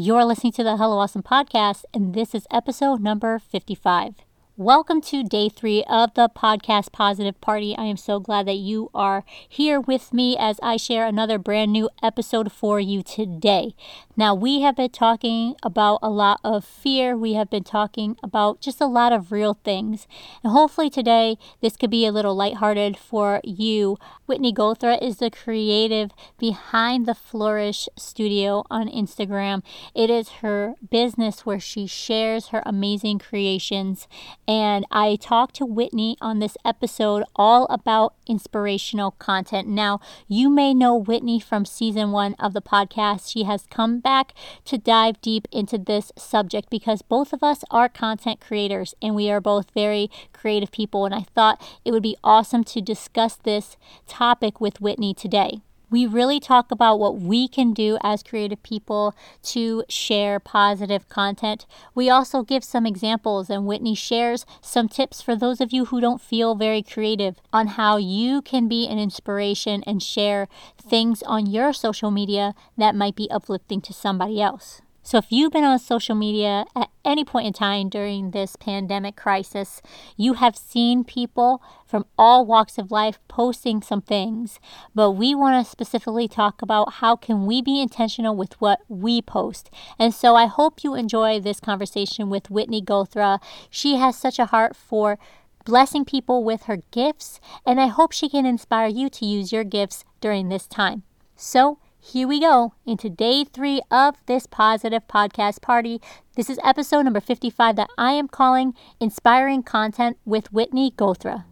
You're listening to the Hello Awesome podcast, and this is episode number 55. Welcome to day three of the podcast Positive Party. I am so glad that you are here with me as I share another brand new episode for you today. Now, we have been talking about a lot of fear, we have been talking about just a lot of real things. And hopefully, today this could be a little lighthearted for you. Whitney Gothra is the creative behind the Flourish Studio on Instagram. It is her business where she shares her amazing creations and I talked to Whitney on this episode all about inspirational content. Now, you may know Whitney from season one of the podcast. She has come back to dive deep into this subject because both of us are content creators and we are both very creative people. And I thought it would be awesome to discuss this topic with Whitney today we really talk about what we can do as creative people to share positive content. We also give some examples, and Whitney shares some tips for those of you who don't feel very creative on how you can be an inspiration and share things on your social media that might be uplifting to somebody else. So, if you've been on social media at any point in time during this pandemic crisis, you have seen people from all walks of life posting some things. But we want to specifically talk about how can we be intentional with what we post. And so I hope you enjoy this conversation with Whitney Gothra. She has such a heart for blessing people with her gifts, and I hope she can inspire you to use your gifts during this time. So, here we go into day three of this positive podcast party. This is episode number 55 that I am calling Inspiring Content with Whitney Gothra.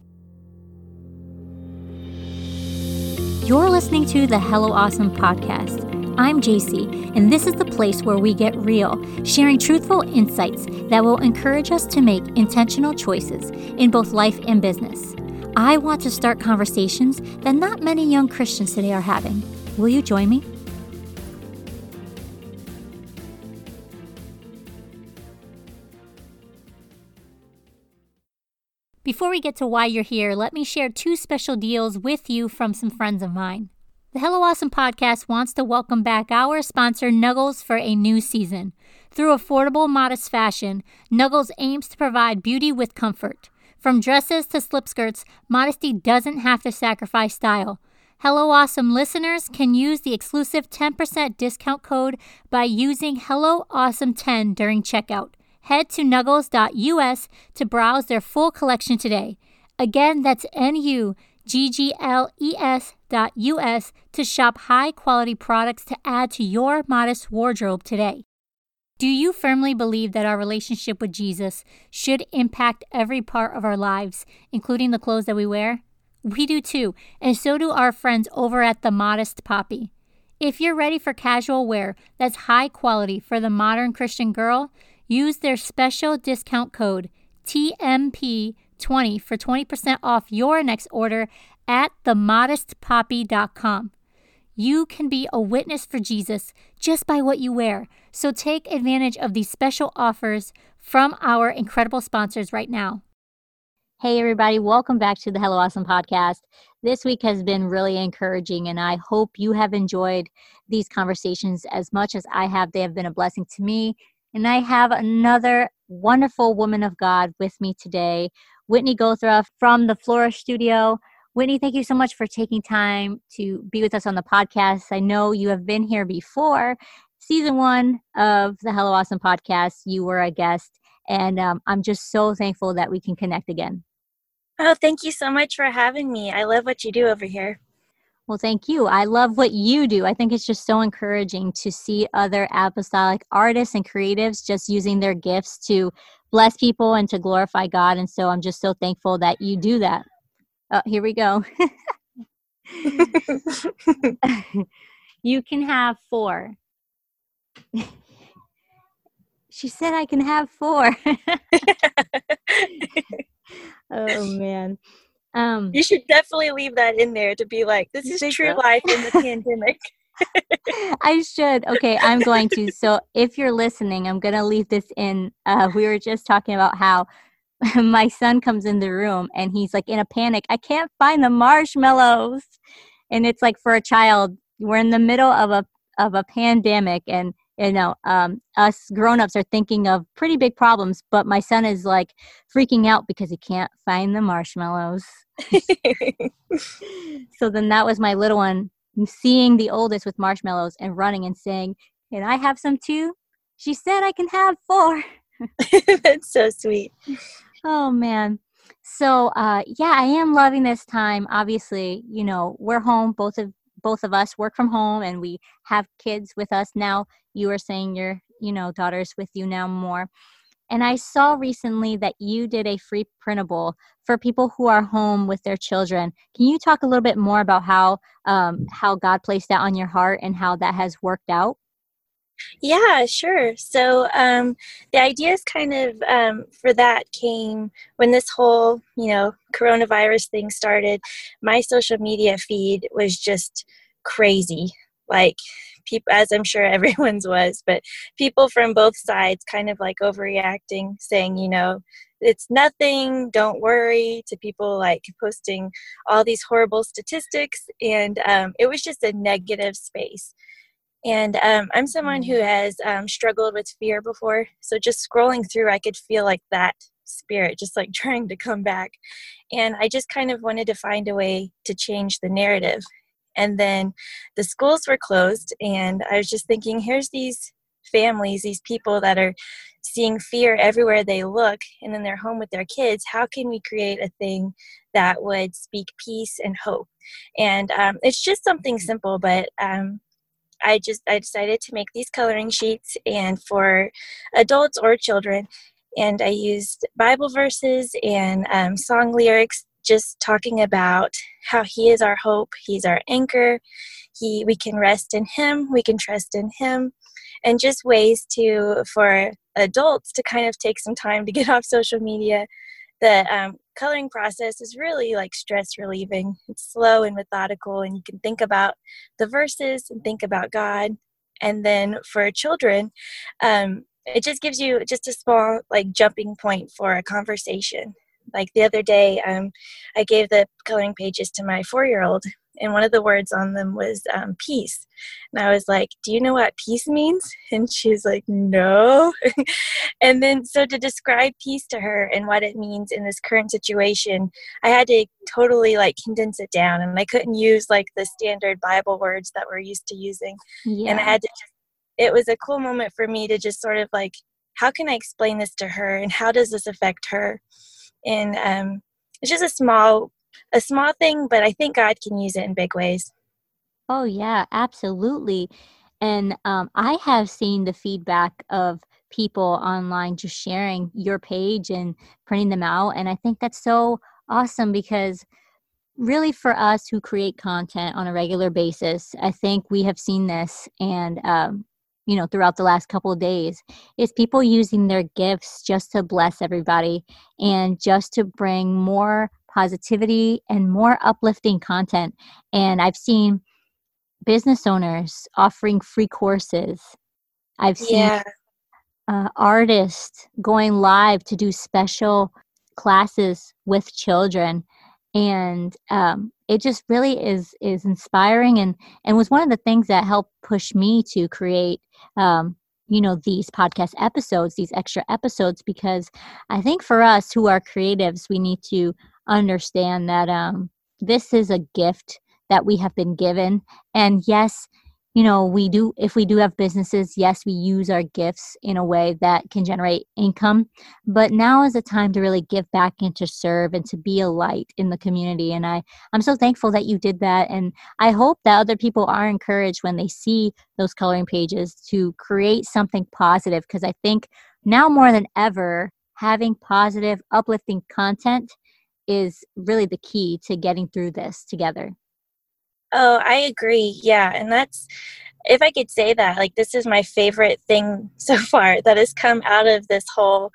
You're listening to the Hello Awesome podcast. I'm JC, and this is the place where we get real, sharing truthful insights that will encourage us to make intentional choices in both life and business. I want to start conversations that not many young Christians today are having. Will you join me? Before we get to why you're here, let me share two special deals with you from some friends of mine. The Hello Awesome podcast wants to welcome back our sponsor, Nuggles, for a new season. Through affordable, modest fashion, Nuggles aims to provide beauty with comfort. From dresses to slip skirts, modesty doesn't have to sacrifice style. Hello Awesome listeners can use the exclusive 10% discount code by using Hello Awesome 10 during checkout. Head to nuggles.us to browse their full collection today. Again, that's N U G G L E S dot US to shop high quality products to add to your modest wardrobe today. Do you firmly believe that our relationship with Jesus should impact every part of our lives, including the clothes that we wear? We do too, and so do our friends over at The Modest Poppy. If you're ready for casual wear that's high quality for the modern Christian girl, use their special discount code TMP20 for 20% off your next order at themodestpoppy.com. You can be a witness for Jesus just by what you wear. So take advantage of these special offers from our incredible sponsors right now. Hey, everybody, welcome back to the Hello Awesome podcast. This week has been really encouraging, and I hope you have enjoyed these conversations as much as I have. They have been a blessing to me. And I have another wonderful woman of God with me today, Whitney Gothra from the Flourish Studio. Whitney, thank you so much for taking time to be with us on the podcast. I know you have been here before. Season one of the Hello Awesome podcast, you were a guest, and um, I'm just so thankful that we can connect again. Oh, thank you so much for having me. I love what you do over here. Well, thank you. I love what you do. I think it's just so encouraging to see other apostolic artists and creatives just using their gifts to bless people and to glorify God. And so I'm just so thankful that you do that. Oh, here we go. you can have four. she said I can have four. oh man. Um, you should definitely leave that in there to be like, this is true so? life in the pandemic. I should. Okay, I'm going to. So if you're listening, I'm going to leave this in. Uh, we were just talking about how my son comes in the room and he's like in a panic. I can't find the marshmallows. And it's like for a child, we're in the middle of a of a pandemic and you know, um, us grown-ups are thinking of pretty big problems, but my son is like freaking out because he can't find the marshmallows. so then that was my little one seeing the oldest with marshmallows and running and saying, "Can I have some too?" She said, "I can have four. That's so sweet. Oh man. So uh yeah, I am loving this time. Obviously, you know, we're home both of both of us work from home and we have kids with us now. You were saying your, you know, daughter's with you now more. And I saw recently that you did a free printable for people who are home with their children. Can you talk a little bit more about how um, how God placed that on your heart and how that has worked out? Yeah, sure. So um, the ideas kind of um, for that came when this whole, you know, coronavirus thing started. My social media feed was just crazy. Like people, as I'm sure everyone's was, but people from both sides kind of like overreacting, saying, you know, it's nothing, don't worry, to people like posting all these horrible statistics. And um, it was just a negative space. And um, I'm someone who mm. has um, struggled with fear before. So just scrolling through, I could feel like that spirit just like trying to come back. And I just kind of wanted to find a way to change the narrative. And then the schools were closed, and I was just thinking, here's these families, these people that are seeing fear everywhere they look, and then they're home with their kids. How can we create a thing that would speak peace and hope? And um, it's just something simple, but um, I just I decided to make these coloring sheets and for adults or children. And I used Bible verses and um, song lyrics just talking about how he is our hope he's our anchor he we can rest in him we can trust in him and just ways to for adults to kind of take some time to get off social media the um, coloring process is really like stress relieving. It's slow and methodical, and you can think about the verses and think about God. And then for children, um, it just gives you just a small like jumping point for a conversation. Like the other day, um, I gave the coloring pages to my four year old, and one of the words on them was um, peace. And I was like, Do you know what peace means? And she's like, No. and then, so to describe peace to her and what it means in this current situation, I had to totally like condense it down. And I couldn't use like the standard Bible words that we're used to using. Yeah. And I had to, it was a cool moment for me to just sort of like, how can I explain this to her? And how does this affect her? And um, it's just a small a small thing, but I think God can use it in big ways. Oh, yeah, absolutely. And um, I have seen the feedback of people online just sharing your page and printing them out. And I think that's so awesome because really for us who create content on a regular basis, I think we have seen this and, um, you know, throughout the last couple of days is people using their gifts just to bless everybody and just to bring more positivity and more uplifting content. And I've seen business owners offering free courses. I've seen yeah. uh, artists going live to do special classes with children and um, it just really is is inspiring and and was one of the things that helped push me to create um, you know these podcast episodes these extra episodes because i think for us who are creatives we need to understand that um, this is a gift that we have been given. And yes, you know, we do, if we do have businesses, yes, we use our gifts in a way that can generate income. But now is the time to really give back and to serve and to be a light in the community. And I, I'm so thankful that you did that. And I hope that other people are encouraged when they see those coloring pages to create something positive. Because I think now more than ever, having positive, uplifting content is really the key to getting through this together. Oh, I agree. Yeah. And that's, if I could say that, like, this is my favorite thing so far that has come out of this whole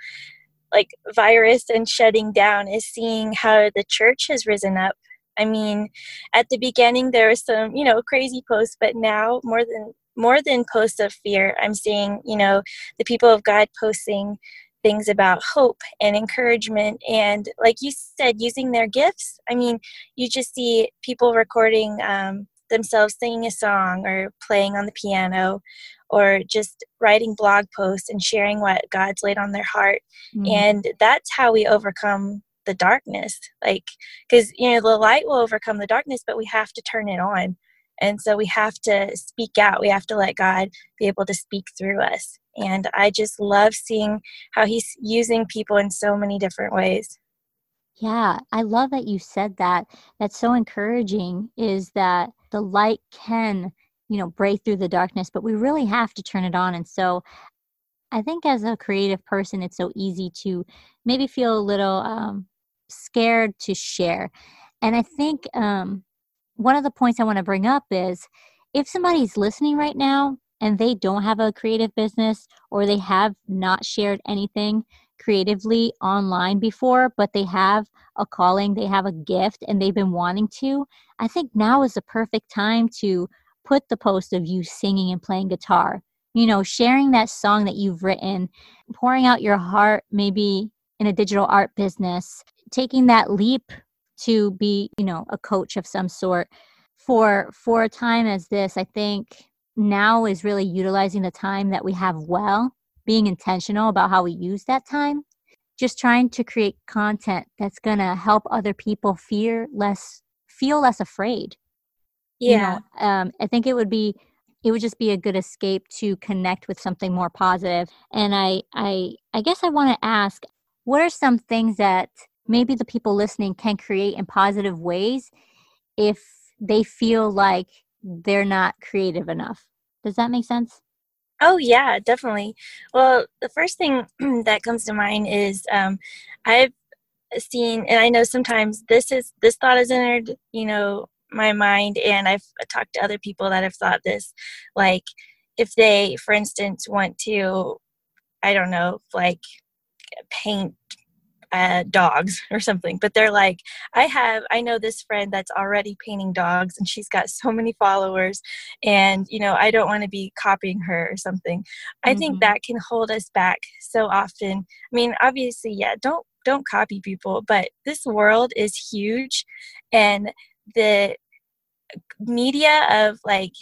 like virus and shutting down is seeing how the church has risen up. I mean, at the beginning there was some, you know, crazy posts, but now more than more than posts of fear, I'm seeing, you know, the people of God posting things about hope and encouragement and like you said using their gifts i mean you just see people recording um, themselves singing a song or playing on the piano or just writing blog posts and sharing what God's laid on their heart. Mm-hmm. And that's how we overcome the darkness. Like, because, you know, the light will overcome the darkness, but we have to turn it on. And so we have to speak out. We have to let God be able to speak through us. And I just love seeing how He's using people in so many different ways. Yeah, I love that you said that. That's so encouraging is that the light can, you know, break through the darkness, but we really have to turn it on. And so I think as a creative person, it's so easy to maybe feel a little um, scared to share. And I think um, one of the points I want to bring up is if somebody's listening right now and they don't have a creative business or they have not shared anything, creatively online before, but they have a calling, they have a gift, and they've been wanting to, I think now is the perfect time to put the post of you singing and playing guitar. You know, sharing that song that you've written, pouring out your heart, maybe in a digital art business, taking that leap to be, you know, a coach of some sort. For for a time as this, I think now is really utilizing the time that we have well being intentional about how we use that time just trying to create content that's going to help other people fear less feel less afraid. Yeah you know, um, i think it would be it would just be a good escape to connect with something more positive. And i i i guess i want to ask what are some things that maybe the people listening can create in positive ways if they feel like they're not creative enough does that make sense Oh yeah, definitely. Well, the first thing that comes to mind is um, I've seen, and I know sometimes this is this thought has entered, you know, my mind, and I've talked to other people that have thought this, like if they, for instance, want to, I don't know, like paint uh, dogs or something but they're like i have i know this friend that's already painting dogs and she's got so many followers and you know i don't want to be copying her or something mm-hmm. i think mm-hmm. that can hold us back so often i mean obviously yeah don't don't copy people but this world is huge and the media of like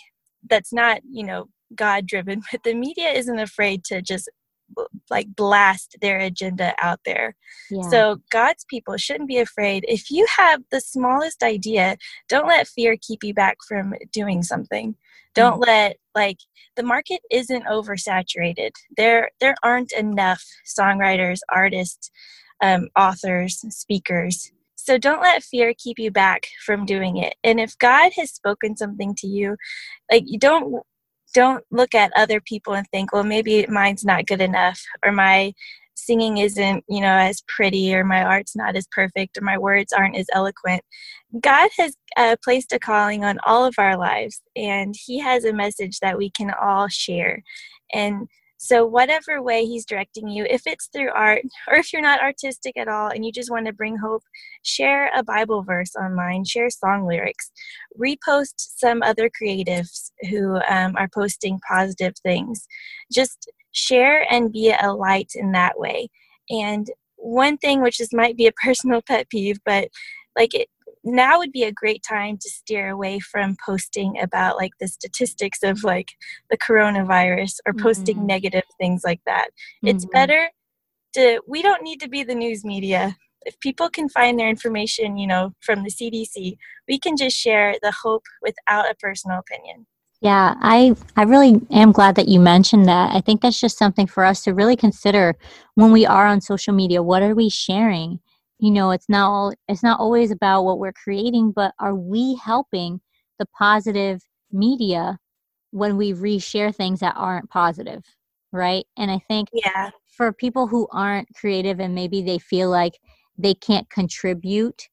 that's not you know god driven but the media isn't afraid to just like blast their agenda out there. Yeah. So God's people shouldn't be afraid. If you have the smallest idea, don't let fear keep you back from doing something. Don't mm let like the market isn't oversaturated. There there aren't enough songwriters, artists, um, authors, speakers. So don't let fear keep you back from doing it. And if God has spoken something to you, like you don't don't look at other people and think, well, maybe mine's not good enough, or my singing isn't, you know, as pretty, or my art's not as perfect, or my words aren't as eloquent. God has uh, placed a calling on all of our lives, and He has a message that we can all share. And so, whatever way He's directing you, if it's through art or if you're not artistic at all and you just want to bring hope, share a Bible verse online, share song lyrics, repost some other creatives who um, are posting positive things. Just share and be a light in that way. And one thing, which is might be a personal pet peeve, but like it, now would be a great time to steer away from posting about like the statistics of like the coronavirus or posting mm-hmm. negative things like that. Mm-hmm. It's better to, we don't need to be the news media. If people can find their information, you know, from the CDC, we can just share the hope without a personal opinion. Yeah, I I really am glad that you mentioned that. I think that's just something for us to really consider when we are on social media. What are we sharing? You know it's not all it's not always about what we're creating but are we helping the positive media when we reshare things that aren't positive right? And i think yeah. for people who aren't creative and maybe they feel like they can't contribute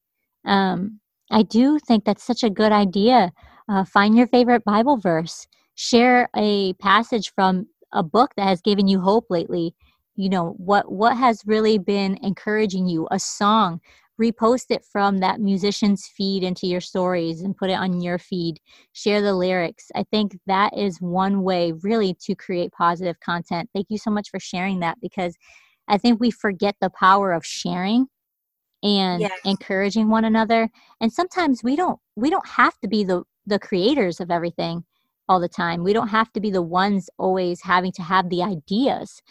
um, i do think that's such a good idea. Uh, find your favorite bible verse. Share a passage from a book that has given you hope lately you know what what has really been encouraging you a song repost it from that musician's feed into your stories and put it on your feed share the lyrics i think that is one way really to create positive content thank you so much for sharing that because i think we forget the power of sharing and yes. encouraging one another and sometimes we don't we don't have to be the the creators of everything all the time. We don't have to be the ones always having to have the ideas.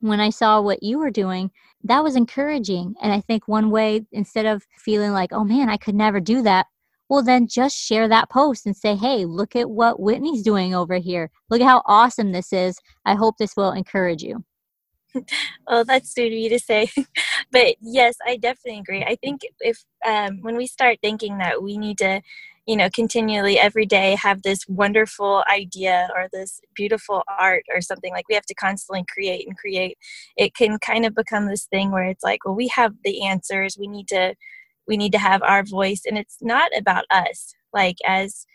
When I saw what you were doing, that was encouraging. And I think one way, instead of feeling like, oh man, I could never do that, well, then just share that post and say, hey, look at what Whitney's doing over here. Look at how awesome this is. I hope this will encourage you. well, that's sweet of you to say. but yes, I definitely agree. I think if um, when we start thinking that we need to, you know, continually every day have this wonderful idea or this beautiful art or something like we have to constantly create and create, it can kind of become this thing where it's like, well, we have the answers. We need to we need to have our voice and it's not about us like as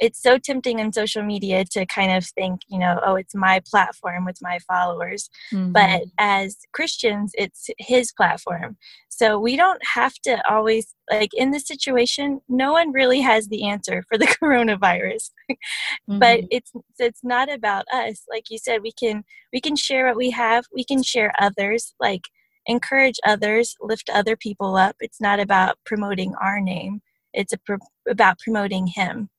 it's so tempting in social media to kind of think, you know, oh, it's my platform with my followers. Mm-hmm. But as Christians, it's his platform. So we don't have to always, like in this situation, no one really has the answer for the coronavirus. mm-hmm. But it's it's not about us. Like you said, we can we can share what we have. We can share others. Like encourage others, lift other people up. It's not about promoting our name, it's pro- about promoting Him.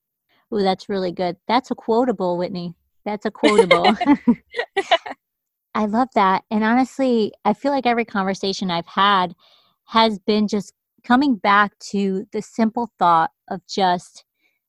Oh, that's really good. That's a quotable, Whitney. That's a quotable. I love that. And honestly, I feel like every conversation I've had has been just coming back to the simple thought of just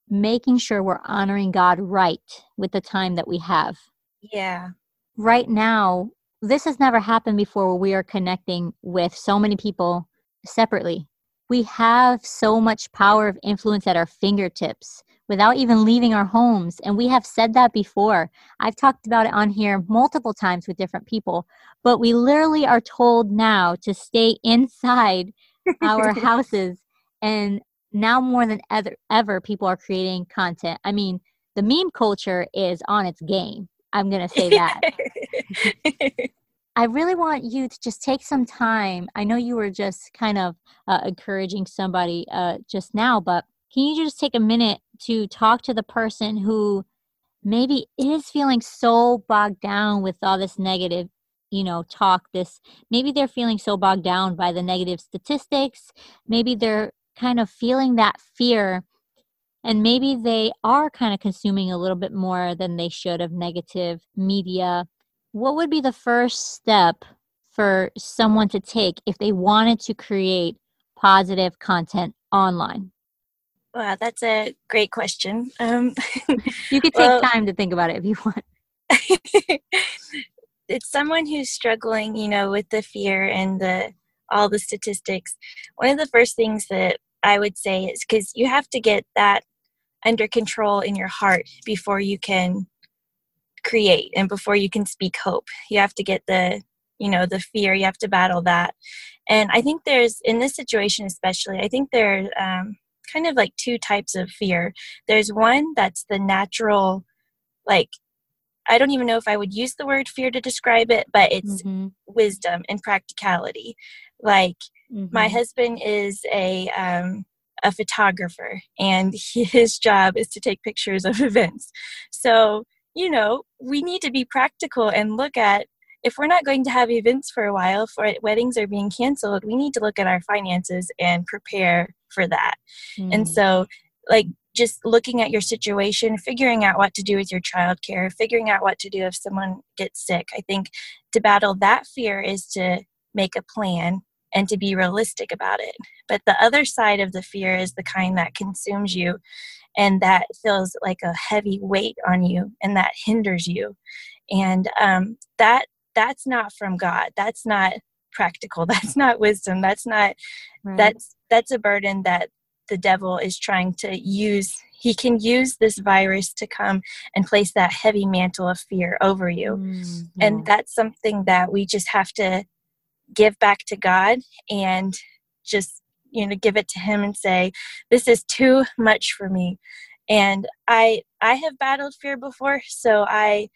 making sure we're honoring God right with the time that we have. Yeah. Right now, this has never happened before where we are connecting with so many people separately. We have so much power of influence at our fingertips without even leaving our homes. And we have said that before. I've talked about it on here multiple times with different people, but we literally are told now to stay inside our houses. And now more than ever, ever, people are creating content. I mean, the meme culture is on its game. I'm going to say that. I really want you to just take some time. I know you were just kind of uh, encouraging somebody uh, just now, but can you just take a minute to talk to the person who maybe is feeling so bogged down with all this negative you know talk this maybe they're feeling so bogged down by the negative statistics. Maybe they're kind of feeling that fear and maybe they are kind of consuming a little bit more than they should of negative media. What would be the first step for someone to take if they wanted to create positive content online wow that's a great question. Um, you could take well, time to think about it if you want. It's someone who's struggling you know with the fear and the all the statistics. One of the first things that i would say is because you have to get that under control in your heart before you can create and before you can speak hope. You have to get the you know the fear you have to battle that. And i think there's in this situation especially i think there's um, kind of like two types of fear there's one that's the natural like i don't even know if i would use the word fear to describe it but it's mm-hmm. wisdom and practicality like mm-hmm. my husband is a um, a photographer and his job is to take pictures of events. So, you know, we need to be practical and look at if we're not going to have events for a while, for weddings are being canceled, we need to look at our finances and prepare for that. Mm. And so, like, just looking at your situation, figuring out what to do with your childcare, figuring out what to do if someone gets sick. I think to battle that fear is to make a plan and to be realistic about it. But the other side of the fear is the kind that consumes you and that feels like a heavy weight on you and that hinders you. And um, that that's not from God. That's not practical. That's not wisdom. That's not right. that's that's a burden that the devil is trying to use he can use this virus to come and place that heavy mantle of fear over you mm-hmm. and that's something that we just have to give back to God and just you know give it to him and say this is too much for me and i i have battled fear before so i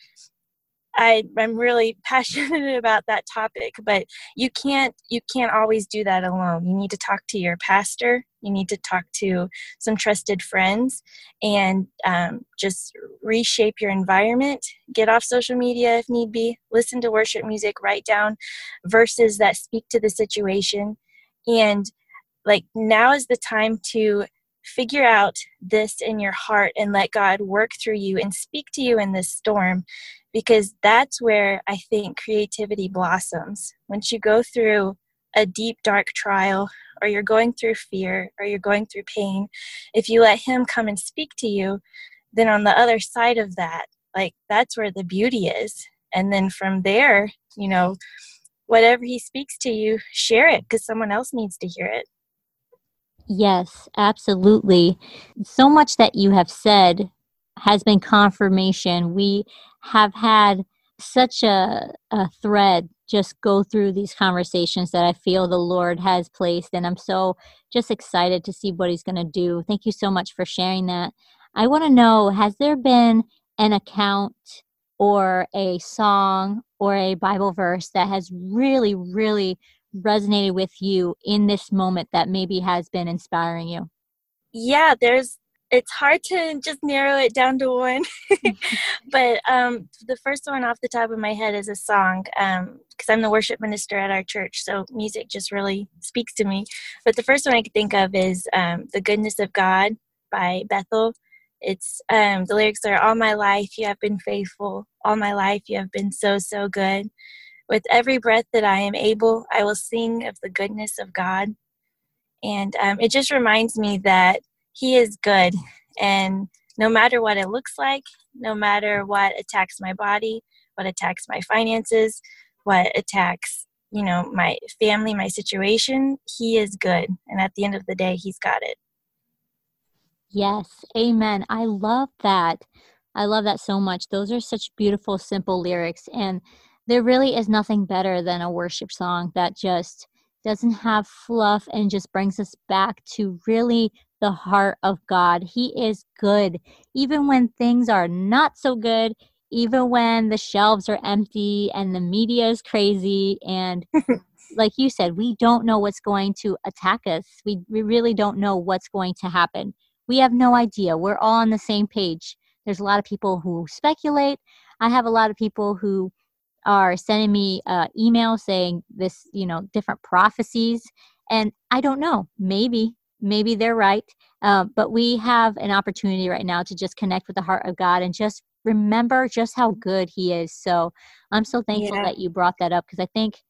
I, I'm really passionate about that topic, but you can't you can't always do that alone. You need to talk to your pastor. You need to talk to some trusted friends, and um, just reshape your environment. Get off social media if need be. Listen to worship music. Write down verses that speak to the situation, and like now is the time to figure out this in your heart and let God work through you and speak to you in this storm because that's where I think creativity blossoms. Once you go through a deep, dark trial, or you're going through fear, or you're going through pain, if you let Him come and speak to you, then on the other side of that, like that's where the beauty is. And then from there, you know, whatever He speaks to you, share it because someone else needs to hear it. Yes, absolutely. So much that you have said has been confirmation. We have had such a, a thread just go through these conversations that I feel the Lord has placed. And I'm so just excited to see what He's going to do. Thank you so much for sharing that. I want to know has there been an account or a song or a Bible verse that has really, really resonated with you in this moment that maybe has been inspiring you? Yeah, there's it's hard to just narrow it down to one but um, the first one off the top of my head is a song Um because um, i'm the worship minister at our church so music just really speaks to me but the first one i could think of is um, the goodness of god by bethel it's um, the lyrics are all my life you have been faithful all my life you have been so so good with every breath that i am able i will sing of the goodness of god and um, it just reminds me that he is good. And no matter what it looks like, no matter what attacks my body, what attacks my finances, what attacks, you know, my family, my situation, He is good. And at the end of the day, He's got it. Yes. Amen. I love that. I love that so much. Those are such beautiful, simple lyrics. And there really is nothing better than a worship song that just doesn't have fluff and just brings us back to really the heart of God. He is good. Even when things are not so good, even when the shelves are empty and the media is crazy and like you said, we don't know what's going to attack us. We we really don't know what's going to happen. We have no idea. We're all on the same page. There's a lot of people who speculate. I have a lot of people who are sending me uh, emails saying this, you know, different prophecies. And I don't know. Maybe, maybe they're right. Uh, but we have an opportunity right now to just connect with the heart of God and just remember just how good He is. So I'm so thankful yeah. that you brought that up because I think,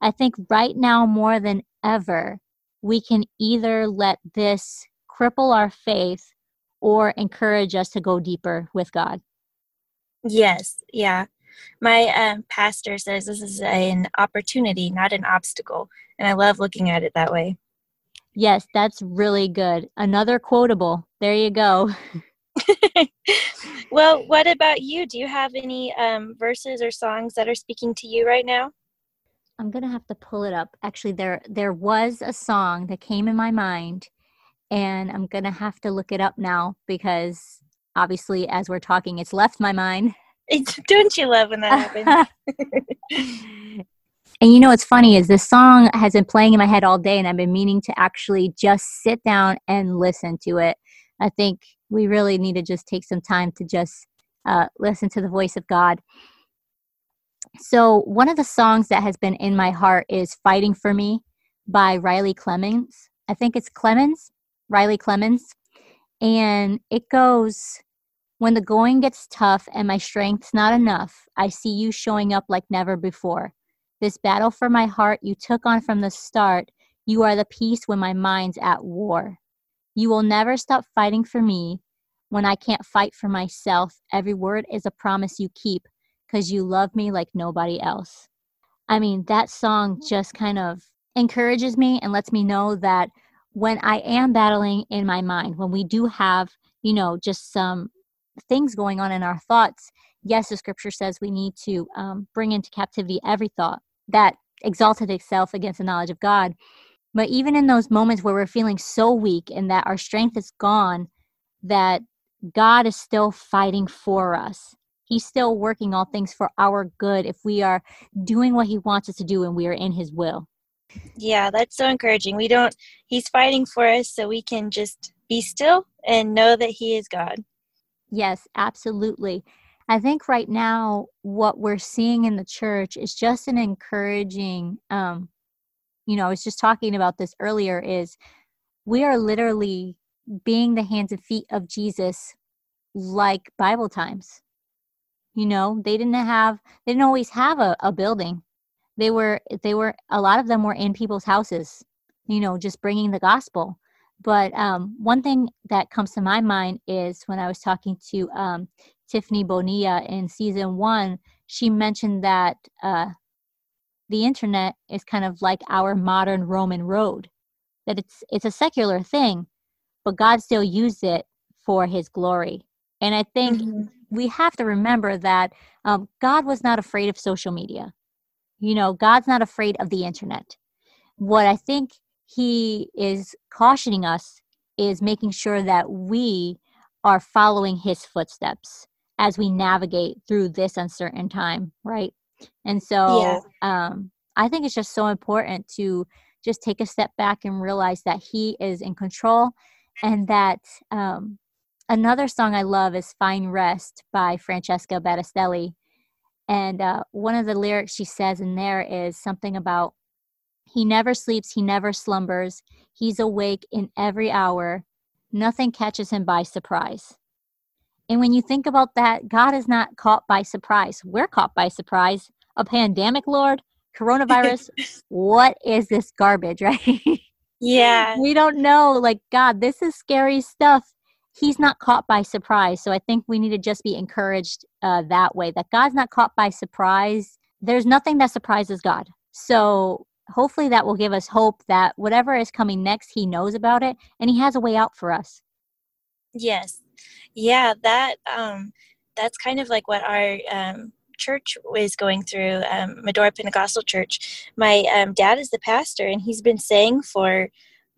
I think right now more than ever, we can either let this cripple our faith or encourage us to go deeper with God. Yes, yeah. My um, pastor says this is an opportunity, not an obstacle. And I love looking at it that way. Yes, that's really good. Another quotable. There you go. well, what about you? Do you have any um, verses or songs that are speaking to you right now? I'm gonna have to pull it up. Actually, there there was a song that came in my mind, and I'm gonna have to look it up now because obviously, as we're talking, it's left my mind. Don't you love when that happens? and you know what's funny is this song has been playing in my head all day, and I've been meaning to actually just sit down and listen to it. I think we really need to just take some time to just uh, listen to the voice of God. So, one of the songs that has been in my heart is Fighting for Me by Riley Clemmons. I think it's Clemmons, Riley Clemmons. And it goes, when the going gets tough and my strength's not enough, I see you showing up like never before. This battle for my heart you took on from the start, you are the peace when my mind's at war. You will never stop fighting for me when I can't fight for myself. Every word is a promise you keep because you love me like nobody else. I mean, that song just kind of encourages me and lets me know that when I am battling in my mind, when we do have, you know, just some things going on in our thoughts, yes, the scripture says we need to um, bring into captivity every thought that exalted itself against the knowledge of God. But even in those moments where we're feeling so weak and that our strength is gone, that God is still fighting for us. He's still working all things for our good if we are doing what He wants us to do and we are in His will. Yeah, that's so encouraging. We don't, He's fighting for us so we can just be still and know that He is God. Yes, absolutely. I think right now what we're seeing in the church is just an encouraging um you know, I was just talking about this earlier is we are literally being the hands and feet of Jesus like Bible times. You know, they didn't have they didn't always have a, a building. They were they were a lot of them were in people's houses, you know, just bringing the gospel. But um, one thing that comes to my mind is when I was talking to um, Tiffany Bonilla in season one, she mentioned that uh, the internet is kind of like our modern Roman road, that it's it's a secular thing, but God still used it for His glory. And I think mm-hmm. we have to remember that um, God was not afraid of social media. You know, God's not afraid of the internet. What I think He is cautioning us is making sure that we are following His footsteps as we navigate through this uncertain time, right? And so yeah. um, I think it's just so important to just take a step back and realize that He is in control and that um, another song I love is Fine Rest by Francesca Battistelli. And uh, one of the lyrics she says in there is something about He never sleeps, He never slumbers, He's awake in every hour. Nothing catches Him by surprise. And when you think about that, God is not caught by surprise. We're caught by surprise. A pandemic, Lord, coronavirus. what is this garbage, right? Yeah. we don't know. Like, God, this is scary stuff. He's not caught by surprise. So I think we need to just be encouraged uh, that way that God's not caught by surprise. There's nothing that surprises God. So hopefully that will give us hope that whatever is coming next, He knows about it and He has a way out for us. Yes. Yeah, that um that's kind of like what our um church was going through, um, Medora Pentecostal Church. My um, dad is the pastor, and he's been saying for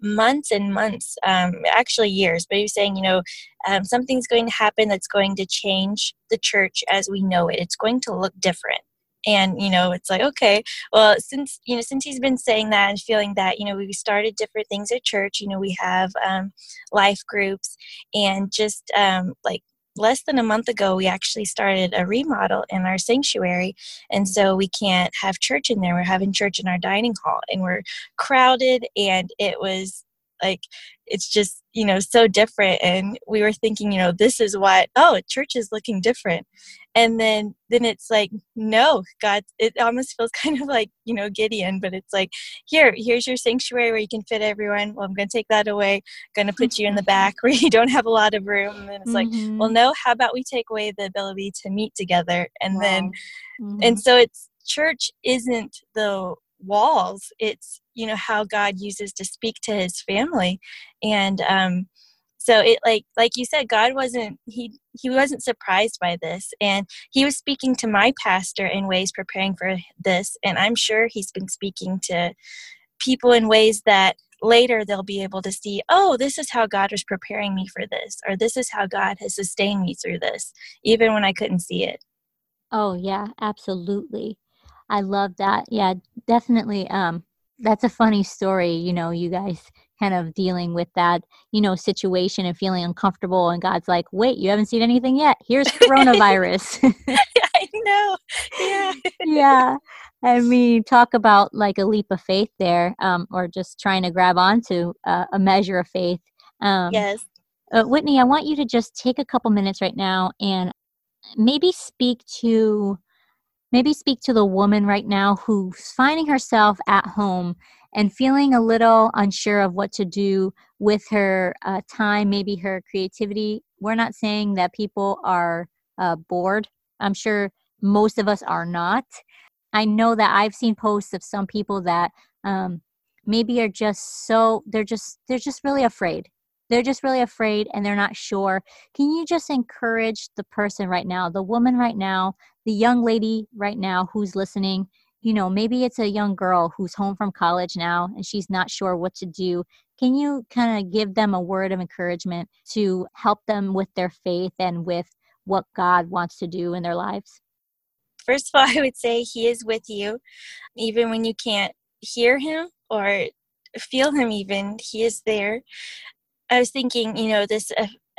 months and months, um, actually years, but he was saying, you know, um, something's going to happen that's going to change the church as we know it. It's going to look different. And you know, it's like okay, well, since you know, since he's been saying that and feeling that, you know, we started different things at church. You know, we have um, life groups and just um, like less than a month ago, we actually started a remodel in our sanctuary. And so we can't have church in there. We're having church in our dining hall and we're crowded. And it was like it's just you know so different and we were thinking you know this is what oh church is looking different and then then it's like no god it almost feels kind of like you know gideon but it's like here here's your sanctuary where you can fit everyone well i'm going to take that away going to put you in the back where you don't have a lot of room and it's mm-hmm. like well mm-hmm. no how about we take away the ability to meet together and wow. then mm-hmm. and so it's church isn't the walls it's you know how god uses to speak to his family and um so it like like you said god wasn't he he wasn't surprised by this and he was speaking to my pastor in ways preparing for this and i'm sure he's been speaking to people in ways that later they'll be able to see oh this is how god was preparing me for this or this is how god has sustained me through this even when i couldn't see it oh yeah absolutely I love that. Yeah, definitely. Um, that's a funny story. You know, you guys kind of dealing with that, you know, situation and feeling uncomfortable. And God's like, wait, you haven't seen anything yet. Here's coronavirus. I know. Yeah. yeah. I mean, talk about like a leap of faith there, um, or just trying to grab onto uh, a measure of faith. Um, yes. Uh, Whitney, I want you to just take a couple minutes right now and maybe speak to maybe speak to the woman right now who's finding herself at home and feeling a little unsure of what to do with her uh, time, maybe her creativity. We're not saying that people are uh, bored. I'm sure most of us are not. I know that I've seen posts of some people that um, maybe are just so they're just they're just really afraid they're just really afraid and they're not sure. Can you just encourage the person right now, the woman right now, the young lady right now who's listening? You know, maybe it's a young girl who's home from college now and she's not sure what to do. Can you kind of give them a word of encouragement to help them with their faith and with what God wants to do in their lives? First of all, I would say He is with you, even when you can't hear Him or feel Him, even. He is there. I was thinking, you know, this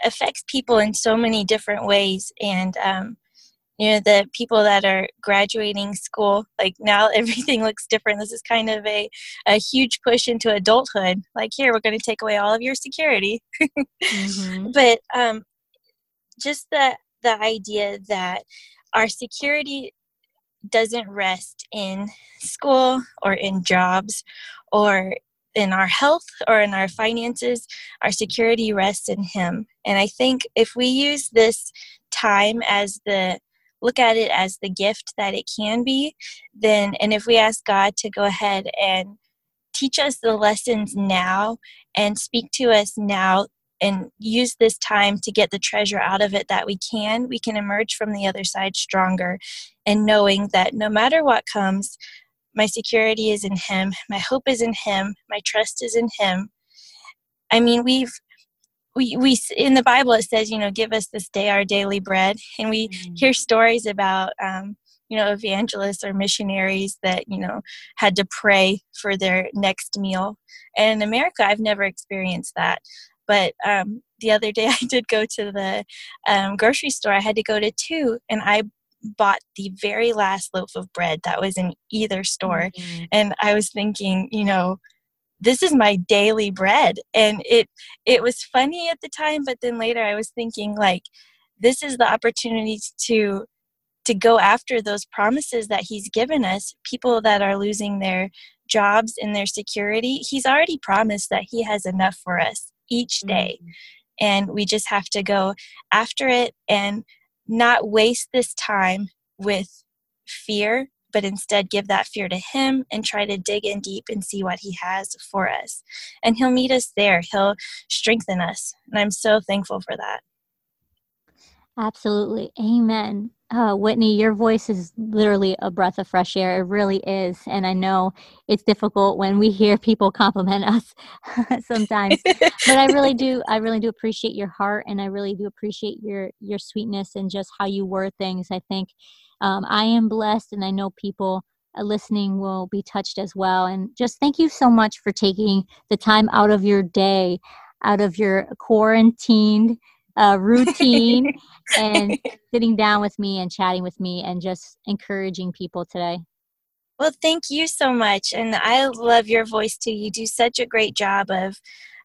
affects people in so many different ways, and um, you know the people that are graduating school like now everything looks different. This is kind of a, a huge push into adulthood. Like here we're going to take away all of your security. Mm-hmm. but um, just the the idea that our security doesn't rest in school or in jobs or in our health or in our finances our security rests in him. And i think if we use this time as the look at it as the gift that it can be, then, and if we ask God to go ahead and teach us the lessons now and speak to us now and use this time to get the treasure out of it that we can, we can emerge from the other side stronger and knowing that no matter what comes, my security is in Him, my hope is in Him, my trust is in Him. I mean, we've we, we in the bible it says you know give us this day our daily bread. And we mm-hmm. hear stories about um, you know evangelists or missionaries that you know had to pray for their next meal. And in america i've never experienced that. But um, the other day i did go to the um, grocery store. I had to go to two and i bought the very last loaf of bread that was in either store mm-hmm. and i was thinking you know this is my daily bread and it it was funny at the time but then later i was thinking like this is the opportunity to to go after those promises that he's given us people that are losing their jobs and their security he's already promised that he has enough for us each day mm-hmm. and we just have to go after it and not waste this time with fear but instead give that fear to Him and try to dig in deep and see what He has for us. And He'll meet us there, He'll strengthen us. And I'm so thankful for that. Absolutely. Amen. Uh, Whitney, your voice is literally a breath of fresh air. It really is. And I know it's difficult when we hear people compliment us sometimes. but I really do I really do appreciate your heart and I really do appreciate your your sweetness and just how you word things. I think um, I am blessed, and I know people uh, listening will be touched as well. And just thank you so much for taking the time out of your day, out of your quarantined uh, routine, and sitting down with me and chatting with me and just encouraging people today. Well, thank you so much. And I love your voice too. You do such a great job of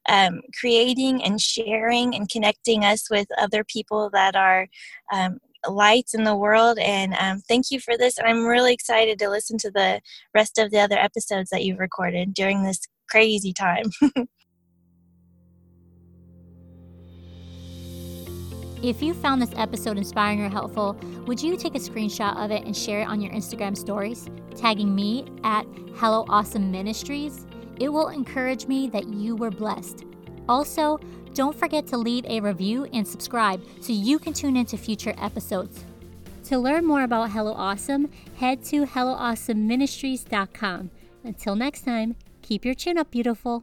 um, creating and sharing and connecting us with other people that are um, lights in the world. And um, thank you for this. And I'm really excited to listen to the rest of the other episodes that you've recorded during this crazy time. If you found this episode inspiring or helpful, would you take a screenshot of it and share it on your Instagram stories, tagging me at Hello Awesome Ministries? It will encourage me that you were blessed. Also, don't forget to leave a review and subscribe so you can tune into future episodes. To learn more about Hello Awesome, head to HelloAwesomeMinistries.com. Until next time, keep your chin up, beautiful.